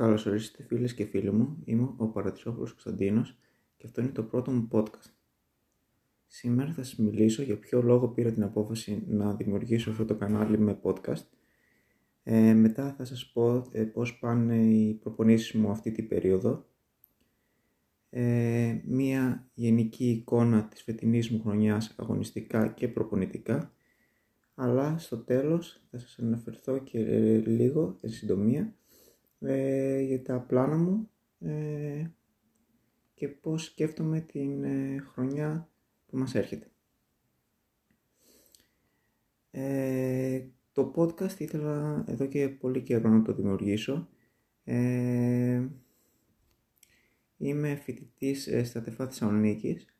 Καλώς ορίσατε φίλες και φίλοι μου, είμαι ο Παρατησόπουλος Κωνσταντίνος και αυτό είναι το πρώτο μου podcast. Σήμερα θα σας μιλήσω για ποιο λόγο πήρα την απόφαση να δημιουργήσω αυτό το κανάλι με podcast. Ε, μετά θα σας πω ε, πώς πάνε οι προπονήσεις μου αυτή την περίοδο. Ε, μία γενική εικόνα της φετινής μου χρονιάς αγωνιστικά και προπονητικά αλλά στο τέλος θα σας αναφερθώ και λίγο, εν συντομία, ε, για τα πλάνα μου ε, και πώς σκέφτομαι την ε, χρονιά που μας έρχεται. Ε, το podcast ήθελα εδώ και πολύ καιρό να το δημιουργήσω. είμαι φοιτητής στα ΤΕΦΑ Θεσσαλονίκης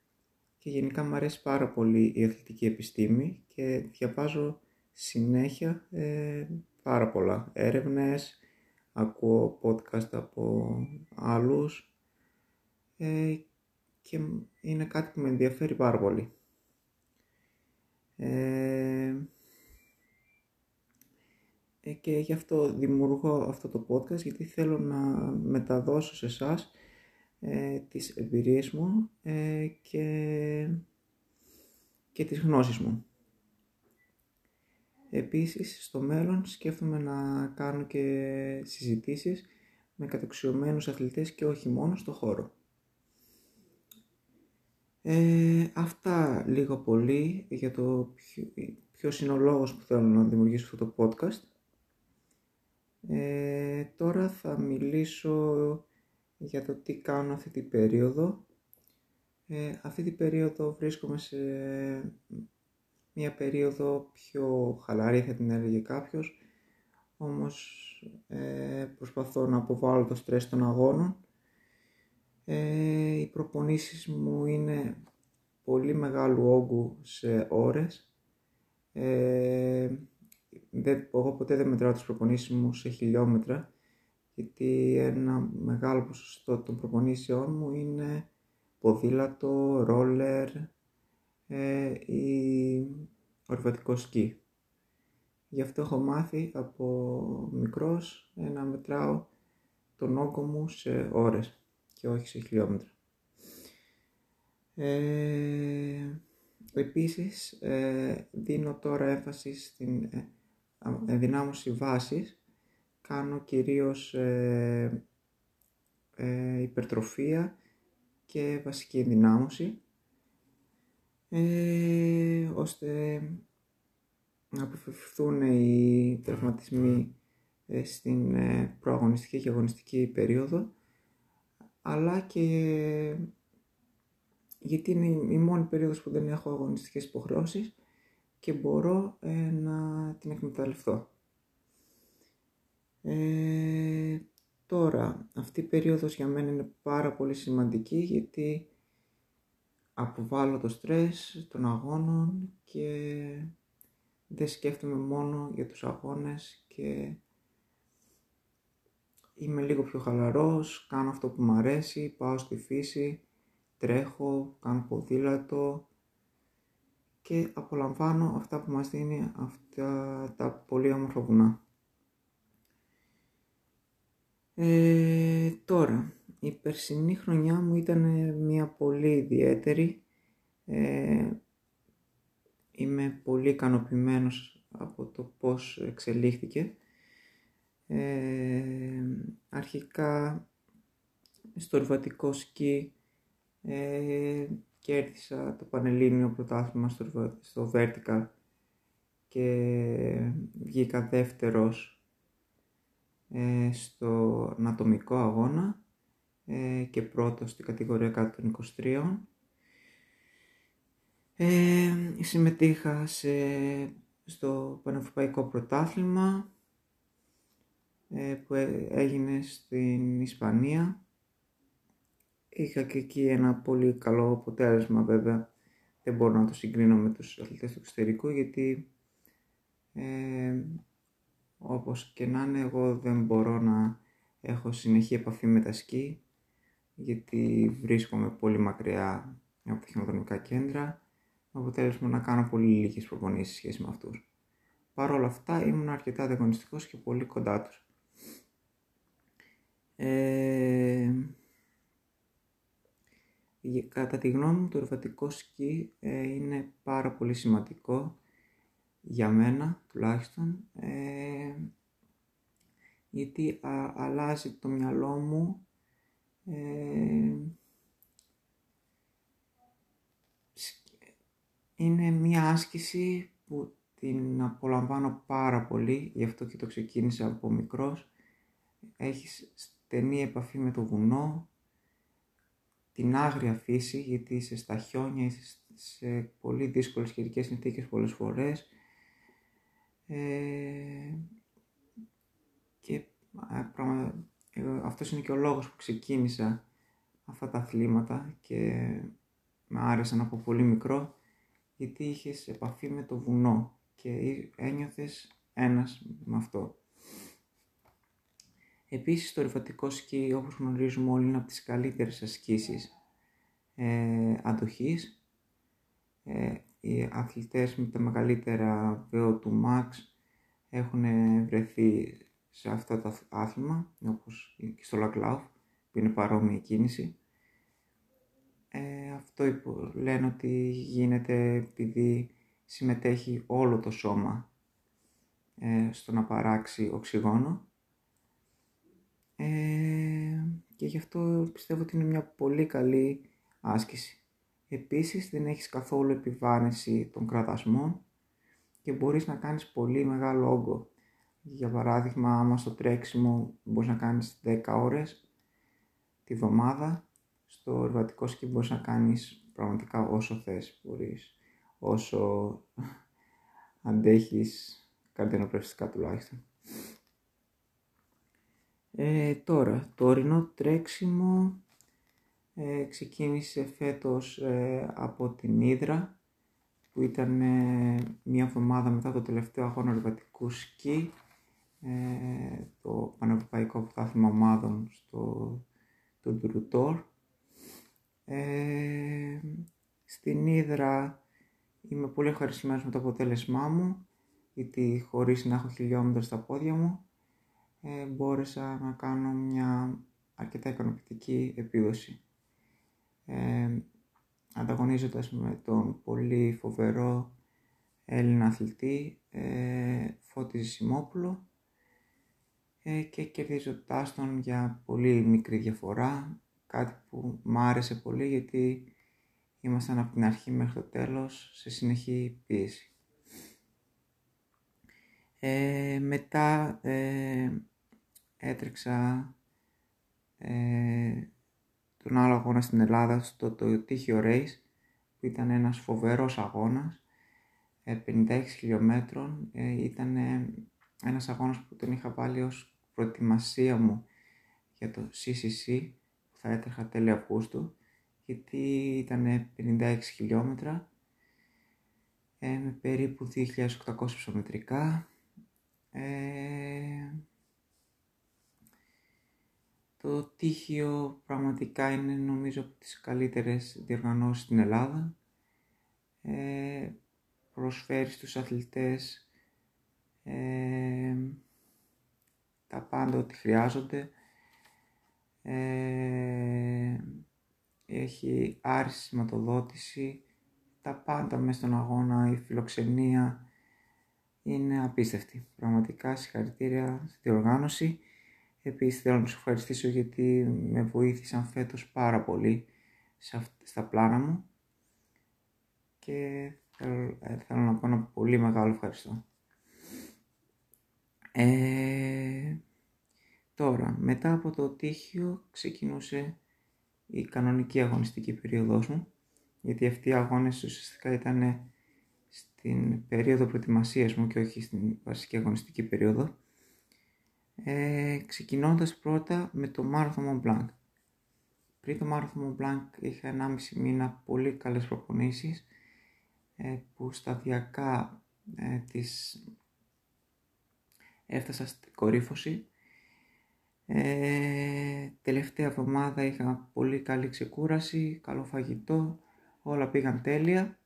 και γενικά μου αρέσει πάρα πολύ η αθλητική επιστήμη και διαβάζω συνέχεια πάρα πολλά έρευνες, ακούω podcast από άλλους ε, και είναι κάτι που με ενδιαφέρει πάρα πολύ. Ε, ε, και γι' αυτό δημιουργώ αυτό το podcast γιατί θέλω να μεταδώσω σε εσάς ε, τις εμπειρίες μου ε, και, και τις γνώσεις μου. Επίσης, στο μέλλον σκέφτομαι να κάνω και συζητήσεις με κατεξιωμένους αθλητές και όχι μόνο στο χώρο. Ε, αυτά λίγο πολύ για το ποιος είναι ο λόγος που θέλω να δημιουργήσω αυτό το podcast. Ε, τώρα θα μιλήσω για το τι κάνω αυτή την περίοδο. Ε, αυτή την περίοδο βρίσκομαι σε μια περίοδο πιο χαλαρή θα την έλεγε κάποιος. Όμως ε, προσπαθώ να αποβάλω το στρες των αγώνων. Ε, οι προπονήσεις μου είναι πολύ μεγάλου όγκου σε ώρες. Ε, δεν, εγώ ποτέ δεν μετράω τις προπονήσεις μου σε χιλιόμετρα γιατί ένα μεγάλο ποσοστό των προπονήσεών μου είναι ποδήλατο, ρόλερ, ε, ή ορβατικό σκι. Γι' αυτό έχω μάθει από μικρός να μετράω τον όγκο μου σε ώρες και όχι σε χιλιόμετρα. Ε, επίσης ε, δίνω τώρα έμφαση στην ε, ενδυνάμωση βάσης. Κάνω κυρίως ε, ε, υπερτροφία και βασική ενδυνάμωση ε, ώστε να αποφευθούν οι τραυματισμοί ε, στην ε, προαγωνιστική και αγωνιστική περίοδο αλλά και γιατί είναι η μόνη περίοδος που δεν έχω αγωνιστικές υποχρεώσεις και μπορώ ε, να την εκμεταλλευτώ. Ε, τώρα, αυτή η περίοδος για μένα είναι πάρα πολύ σημαντική γιατί αποβάλω το στρες των αγώνων και δεν σκέφτομαι μόνο για τους αγώνες και είμαι λίγο πιο χαλαρός, κάνω αυτό που μου αρέσει, πάω στη φύση, τρέχω, κάνω ποδήλατο και απολαμβάνω αυτά που μας δίνει αυτά τα πολύ όμορφα βουνά. Ε, τώρα, η περσινή χρονιά μου ήταν μια πολύ ιδιαίτερη. Ε, είμαι πολύ ικανοποιημένος από το πώς εξελίχθηκε. Ε, αρχικά στο ορβατικό σκι ε, κέρδισα το Πανελλήνιο Πρωτάθλημα στο, στο Vertical και βγήκα δεύτερος ε, στο ανατομικό αγώνα ε, και πρώτο στην κατηγορία κάτω των 23. Ε, συμμετείχα σε, στο Πανευρωπαϊκό Πρωτάθλημα ε, που έγινε στην Ισπανία. Είχα και εκεί ένα πολύ καλό αποτέλεσμα βέβαια. Δεν μπορώ να το συγκρίνω με τους αθλητές του εξωτερικού γιατί ε, όπως και να είναι εγώ δεν μπορώ να έχω συνεχή επαφή με τα σκι γιατί βρίσκομαι πολύ μακριά από τα χειροδρομικά κέντρα με αποτέλεσμα να κάνω πολύ λίγες προπονήσεις σχέση με αυτούς. Παρ' όλα αυτά ήμουν αρκετά διαγωνιστικός και πολύ κοντά τους. Ε, κατά τη γνώμη μου το ρευματικό σκι ε, είναι πάρα πολύ σημαντικό για μένα τουλάχιστον ε, γιατί αλλάζει το μυαλό μου ε, είναι μία άσκηση που την απολαμβάνω πάρα πολύ, γι' αυτό και το ξεκίνησα από μικρός. Έχεις στενή επαφή με το βουνό, την άγρια φύση, γιατί είσαι στα χιόνια, είσαι σε πολύ δύσκολες χειρικές συνθήκες πολλές φορές. Ε, και πράγμα, αυτός είναι και ο λόγος που ξεκίνησα αυτά τα αθλήματα και με άρεσαν από πολύ μικρό γιατί είχες επαφή με το βουνό και ένιωθες ένας με αυτό. Επίσης το ρηφατικό σκι όπως γνωρίζουμε όλοι είναι από τις καλύτερες ασκήσεις ε, αντοχής. Ε, οι αθλητές με τα μεγαλύτερα VO2 max έχουν βρεθεί σε αυτό το άθλημα όπως και στο Laglauf που είναι παρόμοια κίνηση. Ε, αυτό λένε ότι γίνεται επειδή συμμετέχει όλο το σώμα ε, στο να παράξει οξυγόνο ε, και γι' αυτό πιστεύω ότι είναι μια πολύ καλή άσκηση. Επίσης δεν έχεις καθόλου επιβάρυνση των κρατασμών και μπορείς να κάνεις πολύ μεγάλο όγκο. Για παράδειγμα, άμα στο τρέξιμο μπορείς να κάνεις 10 ώρες τη βδομάδα, στο εργατικό σκι μπορείς να κάνεις πραγματικά όσο θες μπορείς όσο αντέχεις καρδιανοπνευστικά τουλάχιστον. Ε, τώρα, το ορεινό τρέξιμο ε, ξεκίνησε φέτος ε, από την Ήδρα που ήταν ε, μία εβδομάδα μετά το τελευταίο αγώνα εργατικού σκι το Πανευρωπαϊκό Πρωτάθλημα Ομάδων στο το στην Ήδρα Είμαι πολύ ευχαριστημένος με το αποτέλεσμά μου, γιατί χωρίς να έχω χιλιόμετρα στα πόδια μου, ε, μπόρεσα να κάνω μια αρκετά ικανοποιητική επίδοση. Ε, ανταγωνίζοντας με τον πολύ φοβερό Έλληνα αθλητή ε, Φώτης Σιμόπουλο ε, και κερδίζοντάς τον για πολύ μικρή διαφορά, κάτι που μου άρεσε πολύ γιατί ήμασταν από την αρχή μέχρι το τέλος σε συνεχή πίεση. Ε, μετά ε, έτρεξα ε, τον άλλο αγώνα στην Ελλάδα στο το Τύχιο Race που ήταν ένας φοβερός αγώνας 56 ε, χιλιόμετρων ε, ήταν ένας αγώνας που τον είχα βάλει ως προετοιμασία μου για το CCC που θα έτρεχα τέλη Αυγούστου γιατί ήταν 56 χιλιόμετρα ε, με περίπου 2.800 ψωμετρικά. Ε, το τύχιο πραγματικά είναι νομίζω από τις καλύτερες διοργανώσεις στην Ελλάδα. Ε, προσφέρει στους αθλητές ε, τα πάντα ό,τι χρειάζονται. Ε, έχει άριστη σηματοδότηση, τα πάντα μέσα στον αγώνα, η φιλοξενία είναι απίστευτη. Πραγματικά συγχαρητήρια στη διοργάνωση. Επίσης θέλω να τους ευχαριστήσω γιατί με βοήθησαν φέτος πάρα πολύ στα πλάνα μου και θέλω, ε, θέλω να πω ένα πολύ μεγάλο ευχαριστώ. Ε, τώρα, μετά από το τύχιο ξεκινούσε η κανονική αγωνιστική περίοδος μου, γιατί αυτοί οι αγώνες ουσιαστικά ήταν στην περίοδο προετοιμασίας μου και όχι στην βασική αγωνιστική περίοδο, ε, ξεκινώντας πρώτα με το Marathon Mont Blanc. Πριν το Marathon Mont Blanc είχα 1,5 μήνα πολύ καλές προπονήσεις, ε, που σταδιακά ε, τις έφτασα στην κορύφωση ε, τελευταία εβδομάδα είχα πολύ καλή ξεκούραση, καλό φαγητό, όλα πήγαν τέλεια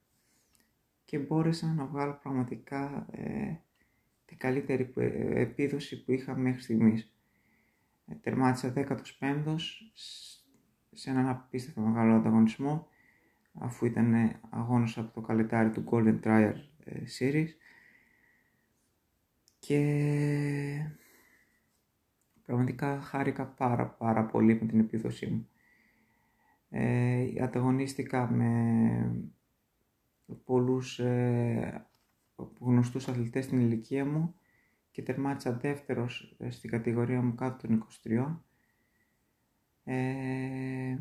και μπόρεσα να βγάλω πραγματικά ε, την καλύτερη επίδοση που είχα μέχρι στιγμής. Ε, τερμάτισα 15ος σε έναν απίστευτο μεγάλο ανταγωνισμό αφού ήταν αγώνος από το καλετάρι του Golden Trial ε, Series και πραγματικά χάρηκα πάρα πάρα πολύ με την επίδοσή μου. Ε, ανταγωνίστηκα με πολλούς ε, γνωστούς αθλητές στην ηλικία μου και τερμάτισα δεύτερος ε, στην κατηγορία μου κάτω των 23. Ε,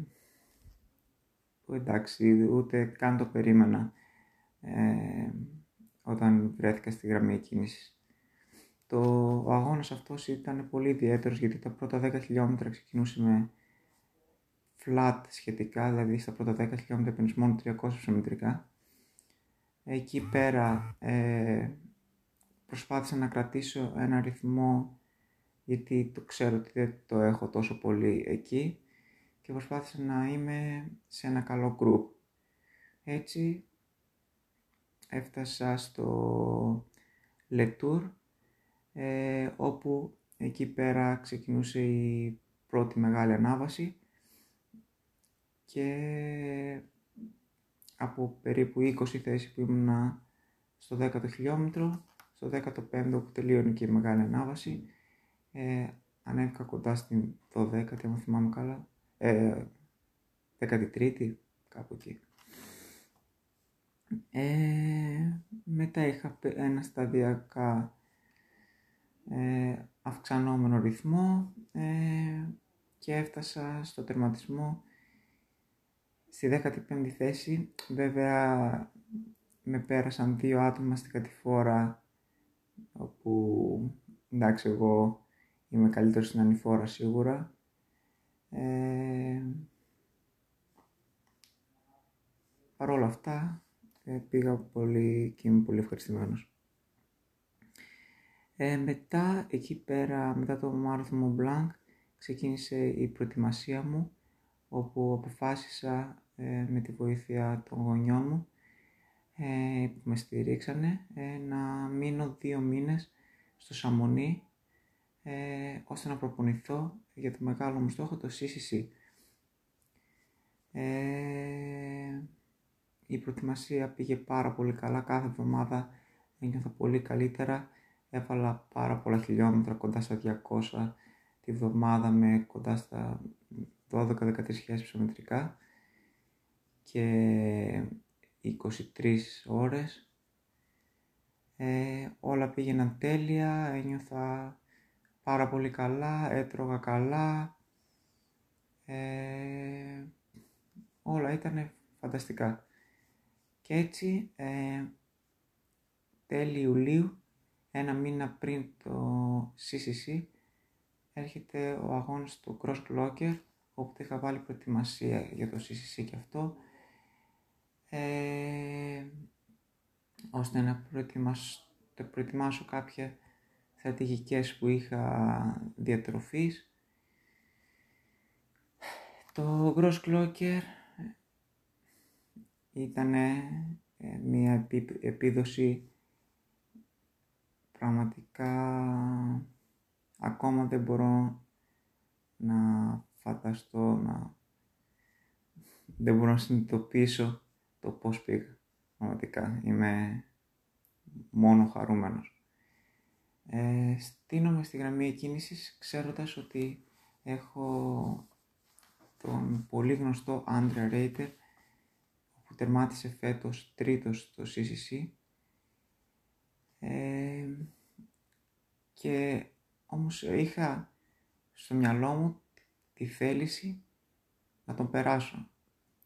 που εντάξει, ούτε καν το περίμενα ε, όταν βρέθηκα στη γραμμή κίνησης. Το, ο αγώνας αυτός ήταν πολύ ιδιαίτερος γιατί τα πρώτα 10 χιλιόμετρα ξεκινούσε με flat σχετικά, δηλαδή στα πρώτα 10 χιλιόμετρα έπαιρνες μόνο 300 ψωμετρικά. Εκεί πέρα ε, προσπάθησα να κρατήσω ένα ρυθμό γιατί το ξέρω ότι δεν το έχω τόσο πολύ εκεί και προσπάθησα να είμαι σε ένα καλό group. Έτσι έφτασα στο Letour ε, όπου εκεί πέρα ξεκινούσε η πρώτη μεγάλη ανάβαση και από περίπου 20 θέσεις που ήμουν στο 10ο χιλιόμετρο, στο 15ο που τελείωνε και η μεγάλη ανάβαση, ε, ανέβηκα κοντά στην 12η, αν θυμάμαι καλά, ε, 13η, κάπου εκεί. Ε, μετά είχα ένα σταδιακά ε, αυξανόμενο ρυθμό ε, και έφτασα στο τερματισμό στη 15η θέση. Βέβαια με πέρασαν δύο άτομα στην κατηφόρα όπου εντάξει εγώ είμαι καλύτερος στην ανηφόρα σίγουρα. Ε, Παρ' όλα αυτά ε, πήγα πολύ και είμαι πολύ ευχαριστημένος. Ε, μετά, εκεί πέρα, μετά το Marathon Blanc, ξεκίνησε η προετοιμασία μου, όπου αποφάσισα ε, με τη βοήθεια των γονιών μου, ε, που με στηρίξανε, ε, να μείνω δύο μήνες στο Σαμονί, ώστε να προπονηθώ για το μεγάλο μου στόχο, το CCC. η προετοιμασία πήγε πάρα πολύ καλά, κάθε εβδομάδα ένιωθα πολύ καλύτερα Έβαλα πάρα πολλά χιλιόμετρα, κοντά στα 200 τη βδομάδα με κοντά στα 12-13 ψωμετρικά και 23 ώρες. Ε, όλα πήγαιναν τέλεια, ένιωθα πάρα πολύ καλά, έτρωγα καλά. Ε, όλα ήταν φανταστικά. Και έτσι, ε, τέλη Ιουλίου, ένα μήνα πριν το CCC έρχεται ο αγώνας του Cross Clocker όπου είχα βάλει προετοιμασία για το CCC και αυτό ε, ώστε να προετοιμάσω, προετοιμάσω κάποια στρατηγικές που είχα διατροφής. Το Cross Clocker ήταν μια επίδοση πραγματικά ακόμα δεν μπορώ να φανταστώ, να... δεν μπορώ να συνειδητοποιήσω το πώς πήγα. Πραγματικά είμαι μόνο χαρούμενος. Ε, στείνομαι στη γραμμή κίνησης ξέροντας ότι έχω τον πολύ γνωστό Άντρια Ρέιτερ που τερμάτισε φέτος τρίτος στο CCC ε, και όμως είχα στο μυαλό μου τη θέληση να τον περάσω.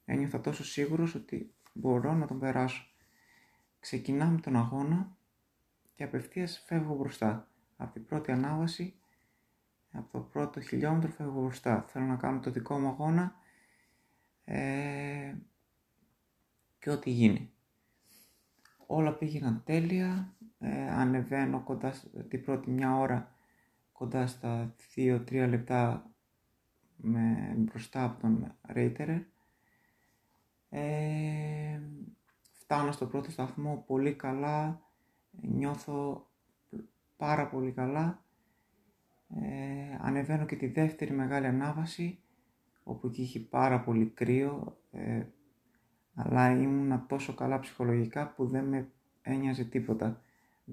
Ένιωθα τόσο σίγουρος ότι μπορώ να τον περάσω. Ξεκινάμε τον αγώνα και απευθείας φεύγω μπροστά. Από την πρώτη ανάβαση, από το πρώτο χιλιόμετρο φεύγω μπροστά. Θέλω να κάνω το δικό μου αγώνα ε, και ό,τι γίνει. Όλα πήγαιναν τέλεια, ε, ανεβαίνω κοντά την πρώτη μια ώρα κοντά στα 2-3 λεπτά με, μπροστά από τον Ρέιτερερ. Ε, φτάνω στο πρώτο σταθμό πολύ καλά, νιώθω πάρα πολύ καλά Ε, ανεβαίνω και τη δεύτερη μεγάλη ανάβαση, όπου εκεί είχε πάρα πολύ κρύο, ε, αλλά ήμουνα τόσο καλά ψυχολογικά που δεν με ένοιαζε τίποτα.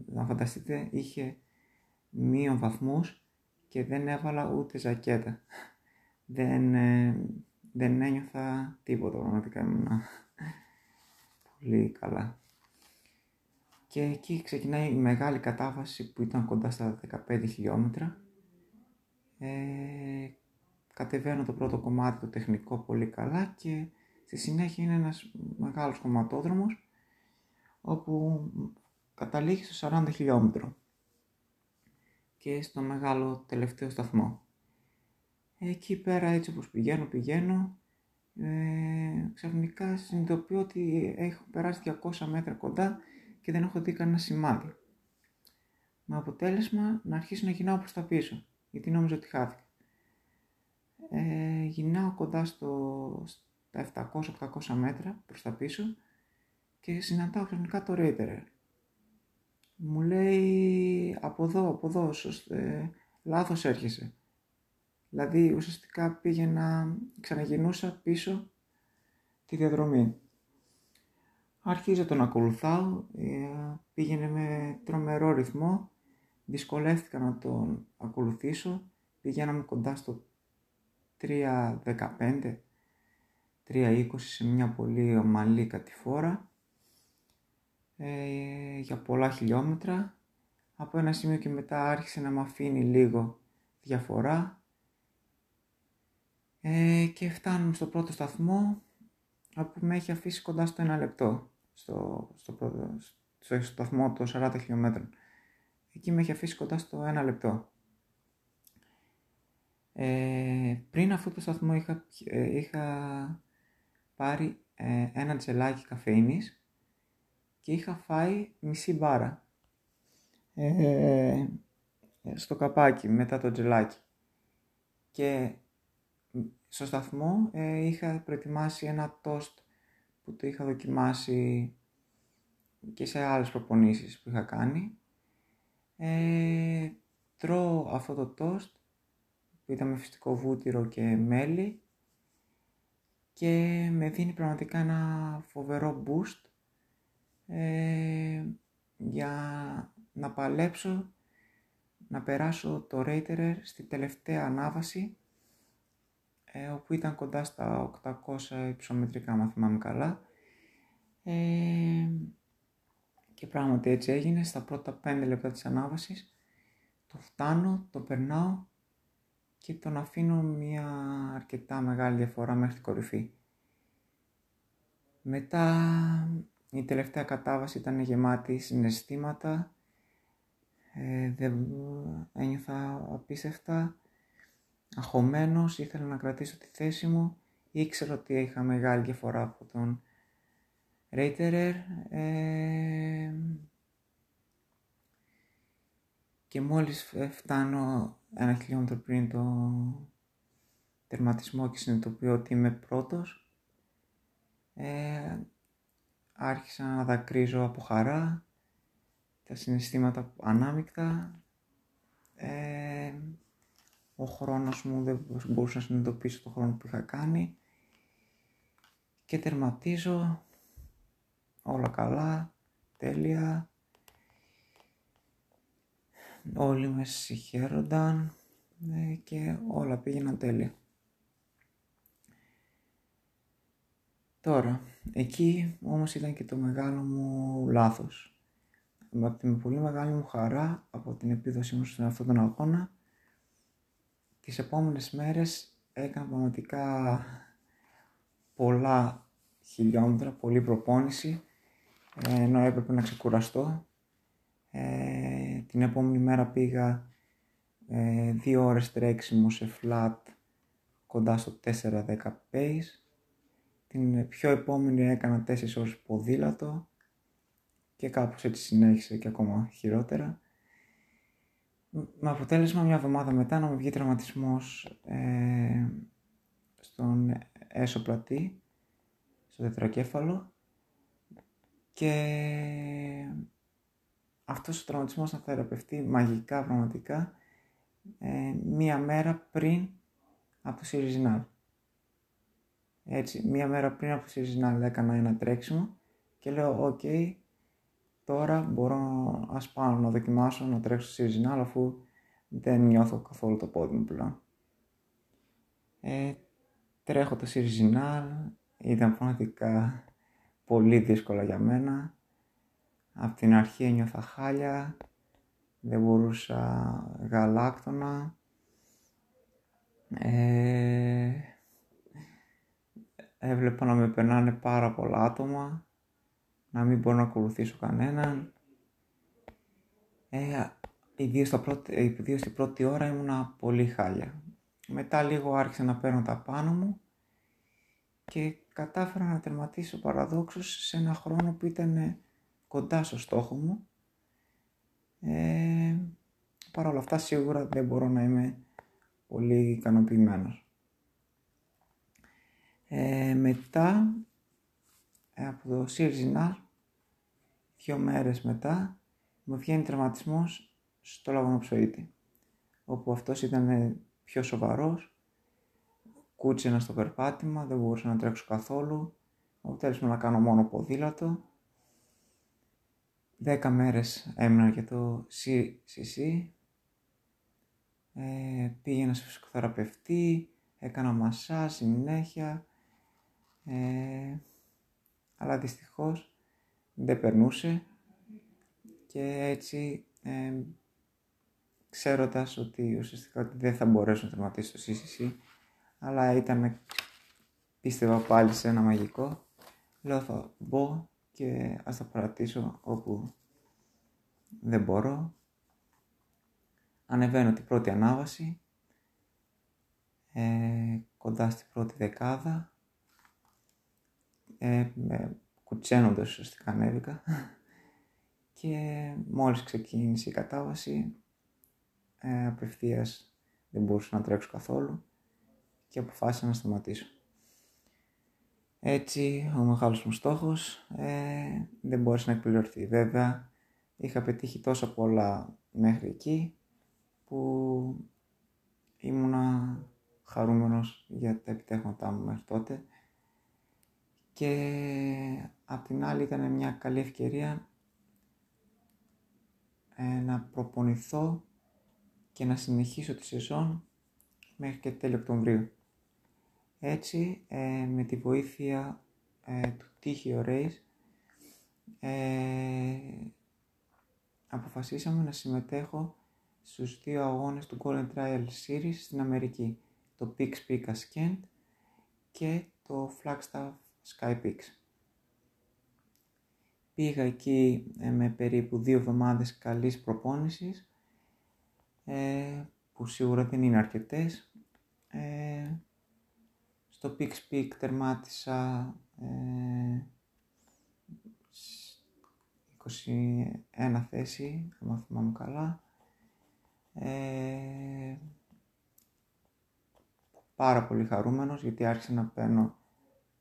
Να φανταστείτε, είχε μείον βαθμούς και δεν έβαλα ούτε ζακέτα. δεν, ε, δεν ένιωθα τίποτα, πραγματικά ήμουνα πολύ καλά. Και εκεί ξεκινάει η μεγάλη κατάβαση που ήταν κοντά στα 15 χιλιόμετρα. Ε, κατεβαίνω το πρώτο κομμάτι, το τεχνικό, πολύ καλά και στη συνέχεια είναι ένας μεγάλος κομματόδρομος όπου καταλήγει στο 40 χιλιόμετρο και στο μεγάλο τελευταίο σταθμό. Εκεί πέρα έτσι όπως πηγαίνω, πηγαίνω, ε, ξαφνικά συνειδητοποιώ ότι έχω περάσει 200 μέτρα κοντά και δεν έχω δει κανένα σημάδι. Με αποτέλεσμα να αρχίσω να γυρνάω προς τα πίσω, γιατί νόμιζα ότι χάθηκα. Ε, γυρνάω κοντά στο, στα 700-800 μέτρα προς τα πίσω και συναντάω ξαφνικά το Ρέιτερερ. Μου λέει από εδώ, από εδώ, σωστέ, λάθος έρχεσαι. Δηλαδή ουσιαστικά πήγαινα, ξαναγυρνούσα πίσω τη διαδρομή. Άρχιζα τον ακολουθάω, ε, πήγαινε με τρομερό ρυθμό, δυσκολεύτηκα να τον ακολουθήσω, πηγαίναμε κοντά στο 3.15, 3.20 σε μια πολύ ομαλή κατηφόρα ε, για πολλά χιλιόμετρα. Από ένα σημείο και μετά άρχισε να με αφήνει λίγο διαφορά ε, και φτάνουμε στο πρώτο σταθμό που με έχει αφήσει κοντά στο ένα λεπτό στο, στο, πρώτο, στο σταθμό των 40 χιλιόμετρων. Εκεί με έχει αφήσει κοντά στο ένα λεπτό. Ε, πριν αυτό το σταθμό είχα, ε, είχα πάρει ε, ένα τζελάκι καφέινης και είχα φάει μισή μπάρα ε, στο καπάκι μετά το τζελάκι. Και στο σταθμό είχα προετοιμάσει ένα τόστ που το είχα δοκιμάσει και σε άλλες προπονήσεις που είχα κάνει. Ε, τρώω αυτό το τόστ που ήταν με φυστικό βούτυρο και μέλι και με δίνει πραγματικά ένα φοβερό boost ε, για να παλέψω να περάσω το Reiterer στη τελευταία ανάβαση ε, όπου ήταν κοντά στα 800 υψομετρικά, αν θυμάμαι καλά. Ε, και πράγματι έτσι έγινε, στα πρώτα 5 λεπτά της ανάβασης, το φτάνω, το περνάω και τον αφήνω μια αρκετά μεγάλη διαφορά μέχρι την κορυφή. Μετά η τελευταία κατάβαση ήταν γεμάτη συναισθήματα, ε, δεν ένιωθα απίστευτα, αγχωμένος, ήθελα να κρατήσω τη θέση μου, ήξερα ότι είχα μεγάλη διαφορά από τον Ρέιτερερ ε, και μόλις φτάνω ένα χιλιόμετρο πριν το τερματισμό και συνειδητοποιώ ότι είμαι πρώτος ε, άρχισα να δακρύζω από χαρά τα συναισθήματα ανάμεικτα. Ε, ο χρόνος μου δεν μπορούσα να συνειδητοποιήσω το χρόνο που είχα κάνει. Και τερματίζω. Όλα καλά, τέλεια. Όλοι με συγχαίρονταν ε, και όλα πήγαιναν τέλεια. Τώρα, εκεί όμως ήταν και το μεγάλο μου λάθος. Από την πολύ μεγάλη μου χαρά από την επίδοσή μου σε αυτόν τον αγώνα τις επόμενες μέρες έκανα πραγματικά πολλά χιλιόμετρα, πολλή προπόνηση ενώ έπρεπε να ξεκουραστώ. Ε, την επόμενη μέρα πήγα ε, δύο ώρες τρέξιμο σε flat κοντά στο 4-10 pace. Την πιο επόμενη έκανα 4 ώρες ποδήλατο και κάπως έτσι συνέχισε και ακόμα χειρότερα με αποτέλεσμα μια εβδομάδα μετά να μου βγει τραυματισμός ε, στον έσω πλατύ, στο τετρακέφαλο και αυτός ο τραυματισμός να θεραπευτεί μαγικά πραγματικά ε, μία μέρα πριν από το Sierre-Zinal. Έτσι, μία μέρα πριν από το Sierre-Zinal έκανα ένα τρέξιμο και λέω, οκ, τώρα μπορώ ας πάω να δοκιμάσω να τρέξω στο Sierre-Zinal αφού δεν νιώθω καθόλου το πόδι μου πλέον. Ε, τρέχω το Σιριζινάλ, ήταν πραγματικά πολύ δύσκολα για μένα. Από την αρχή ένιωθα χάλια, δεν μπορούσα γαλάκτονα. Ε, έβλεπα να με περνάνε πάρα πολλά άτομα, να μην μπορώ να ακολουθήσω κανέναν. Ε, ιδίως, πρώτη, στην πρώτη ώρα ήμουνα πολύ χάλια. Μετά λίγο άρχισα να παίρνω τα πάνω μου και κατάφερα να τερματίσω παραδόξως σε ένα χρόνο που ήταν κοντά στο στόχο μου. Ε, Παρ' όλα αυτά σίγουρα δεν μπορώ να είμαι πολύ ικανοποιημένος. Ε, μετά από το Σιρζινάλ, δύο μέρες μετά, μου βγαίνει τραυματισμός στο λαγονοψοίτη, όπου αυτός ήταν πιο σοβαρός κούτσινα στο περπάτημα, δεν μπορούσα να τρέξω καθόλου. Αποτέλεσμα να κάνω μόνο ποδήλατο. Δέκα μέρες έμεινα για το CCC. Ε, πήγαινα σε φυσικοθεραπευτή, έκανα μασά συνέχεια. Ε, αλλά δυστυχώς δεν περνούσε και έτσι ε, ξέροντας ότι ουσιαστικά δεν θα μπορέσω να τερματίσω το CCC αλλά ήταν πίστευα πάλι σε ένα μαγικό. Λέω θα μπω και ας τα παρατήσω όπου δεν μπορώ. Ανεβαίνω την πρώτη ανάβαση, ε, κοντά στην πρώτη δεκάδα, ε, με, κουτσένοντας ουσιαστικά ανέβηκα και μόλις ξεκίνησε η κατάβαση ε, απευθείας δεν μπορούσα να τρέξω καθόλου και αποφάσισα να σταματήσω. Έτσι, ο μεγάλος μου στόχος ε, δεν μπόρεσε να εκπληρωθεί. Βέβαια, είχα πετύχει τόσα πολλά μέχρι εκεί που ήμουνα χαρούμενος για τα επιτέχματά μου μέχρι τότε και απ' την άλλη ήταν μια καλή ευκαιρία ε, να προπονηθώ και να συνεχίσω τη σεζόν μέχρι και τέλειο Οκτωβρίου. Έτσι, ε, με τη βοήθεια ε, του Τύχιο Race, ε, αποφασίσαμε να συμμετέχω στους δύο αγώνες του Golden Trial Series στην Αμερική, το Pix Peak Ascent και το Flagstaff Sky Peaks. Πήγα εκεί με περίπου δύο εβδομάδες καλής προπόνησης, που σίγουρα δεν είναι αρκετές, στο Pix Peak τερμάτισα ε, 21 θέση, αν θυμάμαι καλά. Ε, πάρα πολύ χαρούμενος γιατί άρχισα να παίρνω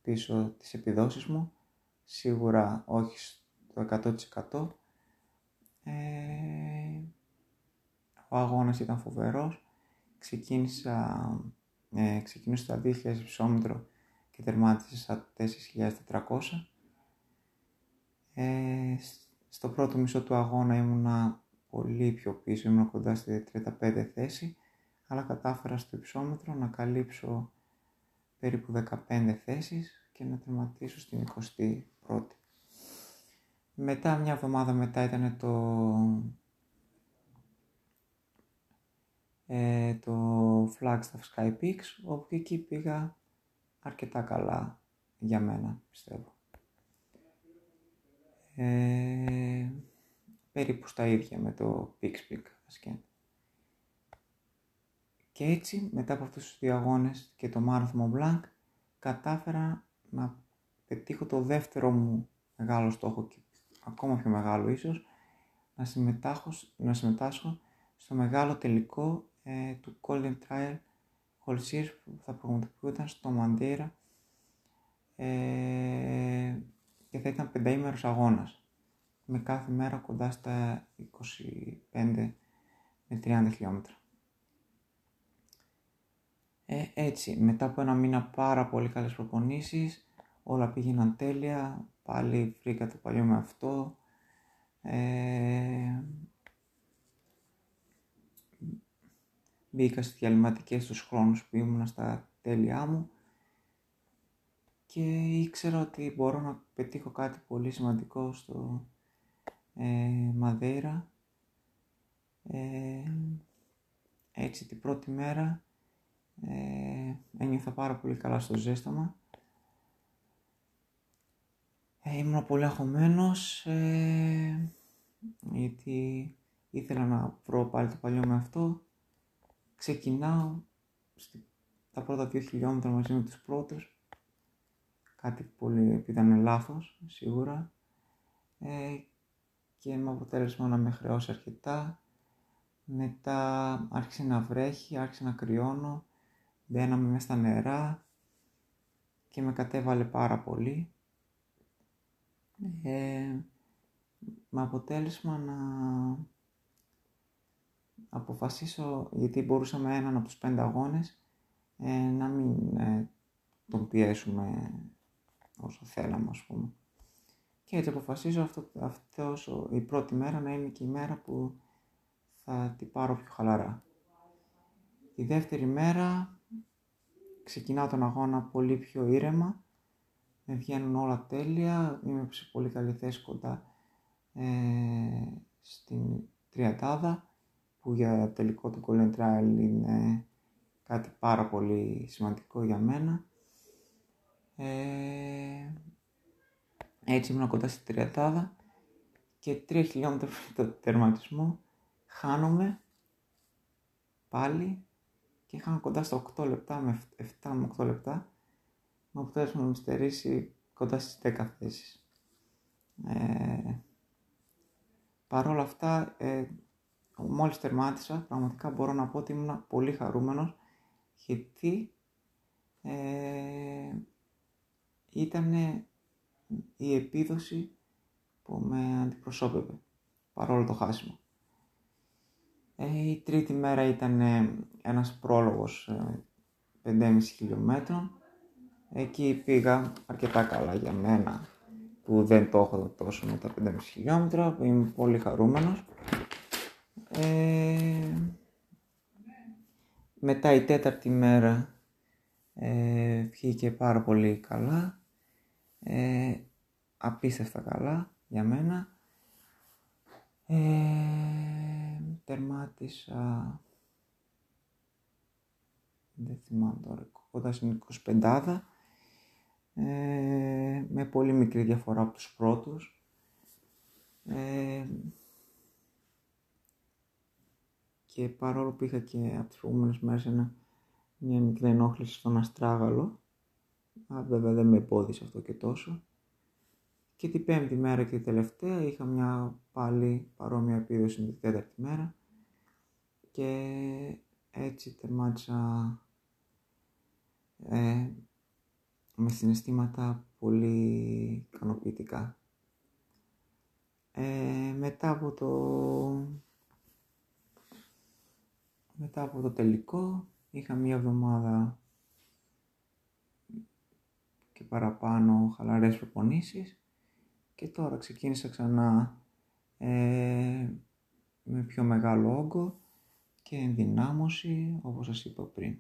πίσω τις επιδόσεις μου. Σίγουρα όχι στο 100%. Ε, ο αγώνας ήταν φοβερός. Ξεκίνησα ε, ξεκινούσα στα 2.000 υψόμετρο και τερμάτισε στα 4.400. Ε, στο πρώτο μισό του αγώνα ήμουνα πολύ πιο πίσω, ήμουνα κοντά στη 35 θέση, αλλά κατάφερα στο υψόμετρο να καλύψω περίπου 15 θέσεις και να τερματίσω στην 21η. Μετά, μια εβδομάδα μετά ήταν το ε, το Flagstaff Sky Peaks, όπου εκεί πήγα αρκετά καλά για μένα, πιστεύω. Ε, περίπου στα ίδια με το Peaks Peak Ascent. Και έτσι, μετά από αυτούς τους δύο αγώνες και το Marathon Mont Blanc, κατάφερα να πετύχω το δεύτερο μου μεγάλο στόχο και ακόμα πιο μεγάλο ίσως, να, να συμμετάσχω στο μεγάλο τελικό ε, του Golden Trial Hall που θα πραγματοποιούταν στο Μαντέρα ε, και θα ήταν πενταήμερος αγώνας με κάθε μέρα κοντά στα 25 με 30 χιλιόμετρα. Ε, έτσι, μετά από ένα μήνα πάρα πολύ καλές προπονήσεις, όλα πήγαιναν τέλεια, πάλι βρήκα το παλιό με αυτό. Ε, μπήκα στις διαλυματικές τους χρόνους που ήμουν στα τέλειά μου και ήξερα ότι μπορώ να πετύχω κάτι πολύ σημαντικό στο ε, Μαδέρα. Ε, έτσι την πρώτη μέρα ε, ένιωθα πάρα πολύ καλά στο ζέσταμα. Ε, ήμουν πολύ αγχωμένος ε, γιατί ήθελα να βρω πάλι το παλιό με αυτό. Ξεκινάω στη, τα πρώτα δύο χιλιόμετρα μαζί με τους πρώτους. Κάτι πολύ που ήταν λάθος σίγουρα. Ε, και με αποτέλεσμα να με χρεώσει αρκετά. Μετά άρχισε να βρέχει, άρχισε να κρυώνω μπαίναμε μέσα στα νερά και με κατέβαλε πάρα πολύ. Ε, με αποτέλεσμα να αποφασίσω, γιατί μπορούσαμε έναν από τους πέντε αγώνες, ε, να μην ε, τον πιέσουμε όσο θέλαμε ας πούμε. Και έτσι αποφασίζω αυτό, αυτός, η πρώτη μέρα να είναι και η μέρα που θα την πάρω πιο χαλαρά. Τη δεύτερη μέρα ξεκινάω τον αγώνα πολύ πιο ήρεμα, με βγαίνουν όλα τέλεια, είμαι σε πολύ καλή θέση κοντά ε, στην τριαντάδα, που για τελικό του Golden Trial είναι κάτι πάρα πολύ σημαντικό για μένα. Ε, έτσι ήμουν κοντά στην τριαντάδα και τρία χιλιόμετρα πριν το τερματισμό χάνομαι πάλι και είχαν κοντά στα 8 λεπτά με 7 με 8 λεπτά με αποτέλεσμα να με στερήσει κοντά στις 10 θέσεις. Ε, Παρ' όλα αυτά, ε, μόλις τερμάτισα, πραγματικά μπορώ να πω ότι ήμουν πολύ χαρούμενος γιατί ε, ήταν η επίδοση που με αντιπροσώπευε παρόλο το χάσιμο. Ε, η τρίτη μέρα ήταν ε, ένας πρόλογος 5,5 ε, χιλιόμετρων. Εκεί πήγα αρκετά καλά για μένα που δεν το έχω τόσο με τα 5,5 χιλιόμετρα, είμαι πολύ χαρούμενος. Ε, μετά η τέταρτη μέρα ε, βγήκε πάρα πολύ καλά, ε, απίστευτα καλά για μένα. Ε, τερμάτισα, δεν θυμάμαι τώρα, κοντά στην 25 ε, με πολύ μικρή διαφορά από τους πρώτους. Ε, και παρόλο που είχα και από τις προηγούμενες μέρες ένα, μια μικρή ενόχληση στον αστράγαλο, α, βέβαια δεν με εμπόδισε αυτό και τόσο, και την πέμπτη μέρα και την τελευταία είχα μια πάλι παρόμοια επίδοση με την τέταρτη μέρα και έτσι τερμάτισα ε, με συναισθήματα πολύ ικανοποιητικά. Ε, μετά από το μετά από το τελικό είχα μία εβδομάδα και παραπάνω χαλαρές προπονήσεις και τώρα ξεκίνησα ξανά ε, με πιο μεγάλο όγκο και ενδυνάμωση όπως σας είπα πριν.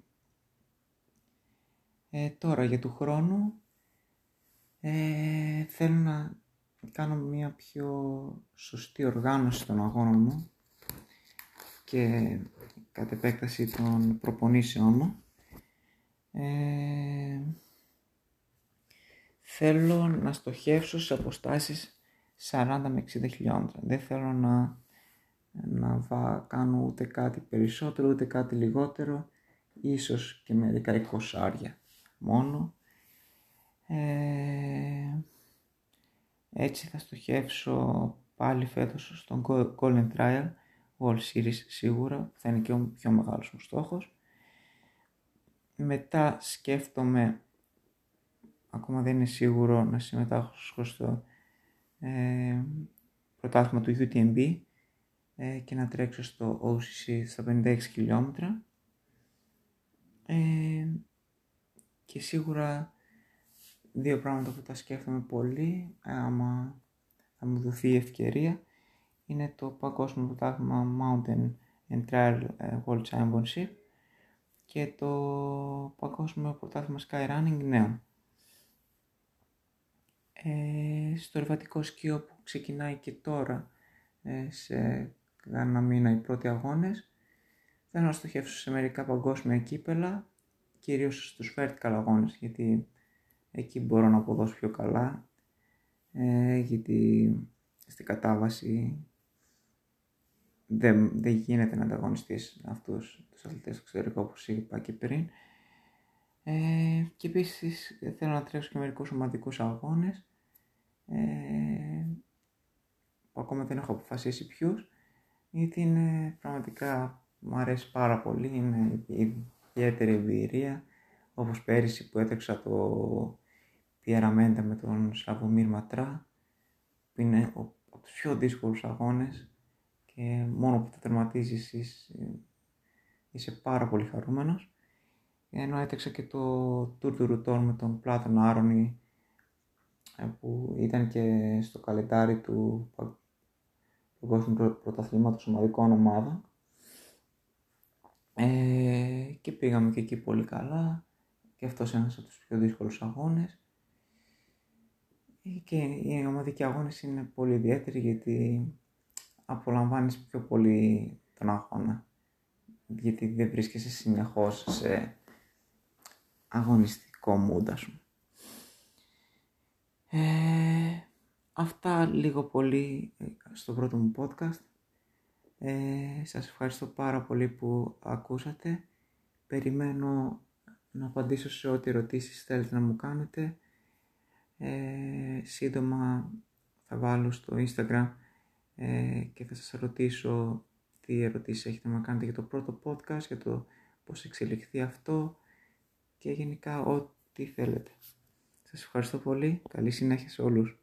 Ε, τώρα για του χρόνου ε, θέλω να κάνω μια πιο σωστή οργάνωση των αγώνων μου και κατ' επέκταση των προπονήσεών μου. Ε, θέλω να στοχεύσω σε αποστάσεις 40 με 60 χιλιόμετρα. Δεν θέλω να, να βα, κάνω ούτε κάτι περισσότερο ούτε κάτι λιγότερο, ίσως και μερικά εικοσάρια μόνο. Ε, έτσι θα στοχεύσω πάλι φέτος στον Golden Trial World Series σίγουρα, που θα είναι και ο πιο μεγάλος μου στόχος. Μετά σκέφτομαι ακόμα δεν είναι σίγουρο να συμμετάσχω στο ε, πρωτάθλημα του UTMB ε, και να τρέξω στο OCC στα 56 χιλιόμετρα. Ε, και σίγουρα δύο πράγματα που τα σκέφτομαι πολύ άμα θα μου δοθεί η ευκαιρία είναι το Παγκόσμιο Πρωτάθλημα Mountain and Trail ε, World Championship και το Παγκόσμιο Πρωτάθλημα Skyrunning νέο. Ε, στο ρεβατικό σκίο που ξεκινάει και τώρα ε, σε ένα μήνα οι πρώτοι αγώνες θέλω να στοχεύσω σε μερικά παγκόσμια κύπελα κυρίως στους vertical αγώνες γιατί εκεί μπορώ να αποδώσω πιο καλά ε, γιατί στην κατάβαση δεν, δεν γίνεται να ανταγωνιστείς αυτούς τους αθλητές του εξωτερικού όπως είπα και πριν. Ε, και επίσης θέλω να τρέξω και μερικούς ομαδικούς αγώνες ε, που ακόμα δεν έχω αποφασίσει ποιους γιατί είναι πραγματικά μου αρέσει πάρα πολύ, είναι ιδιαίτερη εμπειρία όπως πέρυσι που έτρεξα το Πιεραμέντα με τον Σαβομίρ Ματρά που είναι από τους πιο δύσκολους αγώνες και μόνο που το τερματίζεις είσαι, είσαι πάρα πολύ χαρούμενος. Ενώ έτρεξα και το Tour του Ρουτών με τον Πλάτων Άρονη ε, που ήταν και στο καλεντάρι του Παγκόσμιου Πρωταθλήματος Ομαδικών Ομάδων ε, και πήγαμε και εκεί πολύ καλά. Και αυτός ένας από τους πιο δύσκολους αγώνες. Ε, και οι ομαδικοί αγώνες είναι πολύ ιδιαίτεροι γιατί απολαμβάνεις πιο πολύ τον αγώνα. Γιατί δεν βρίσκεσαι συνεχώς σε αγωνιστικό μούντα σου. Ε, αυτά λίγο πολύ ε, στο πρώτο μου podcast. Ε, σας ευχαριστώ πάρα πολύ που ακούσατε. Περιμένω να απαντήσω σε ό,τι ερωτήσεις θέλετε να μου κάνετε. Ε, σύντομα θα βάλω στο Instagram ε, και θα σας ρωτήσω τι ερωτήσεις έχετε να κάνετε για το πρώτο podcast, για το πώς εξελιχθεί αυτό και γενικά ό,τι θέλετε. Σας ευχαριστώ πολύ. Καλή συνέχεια σε όλους.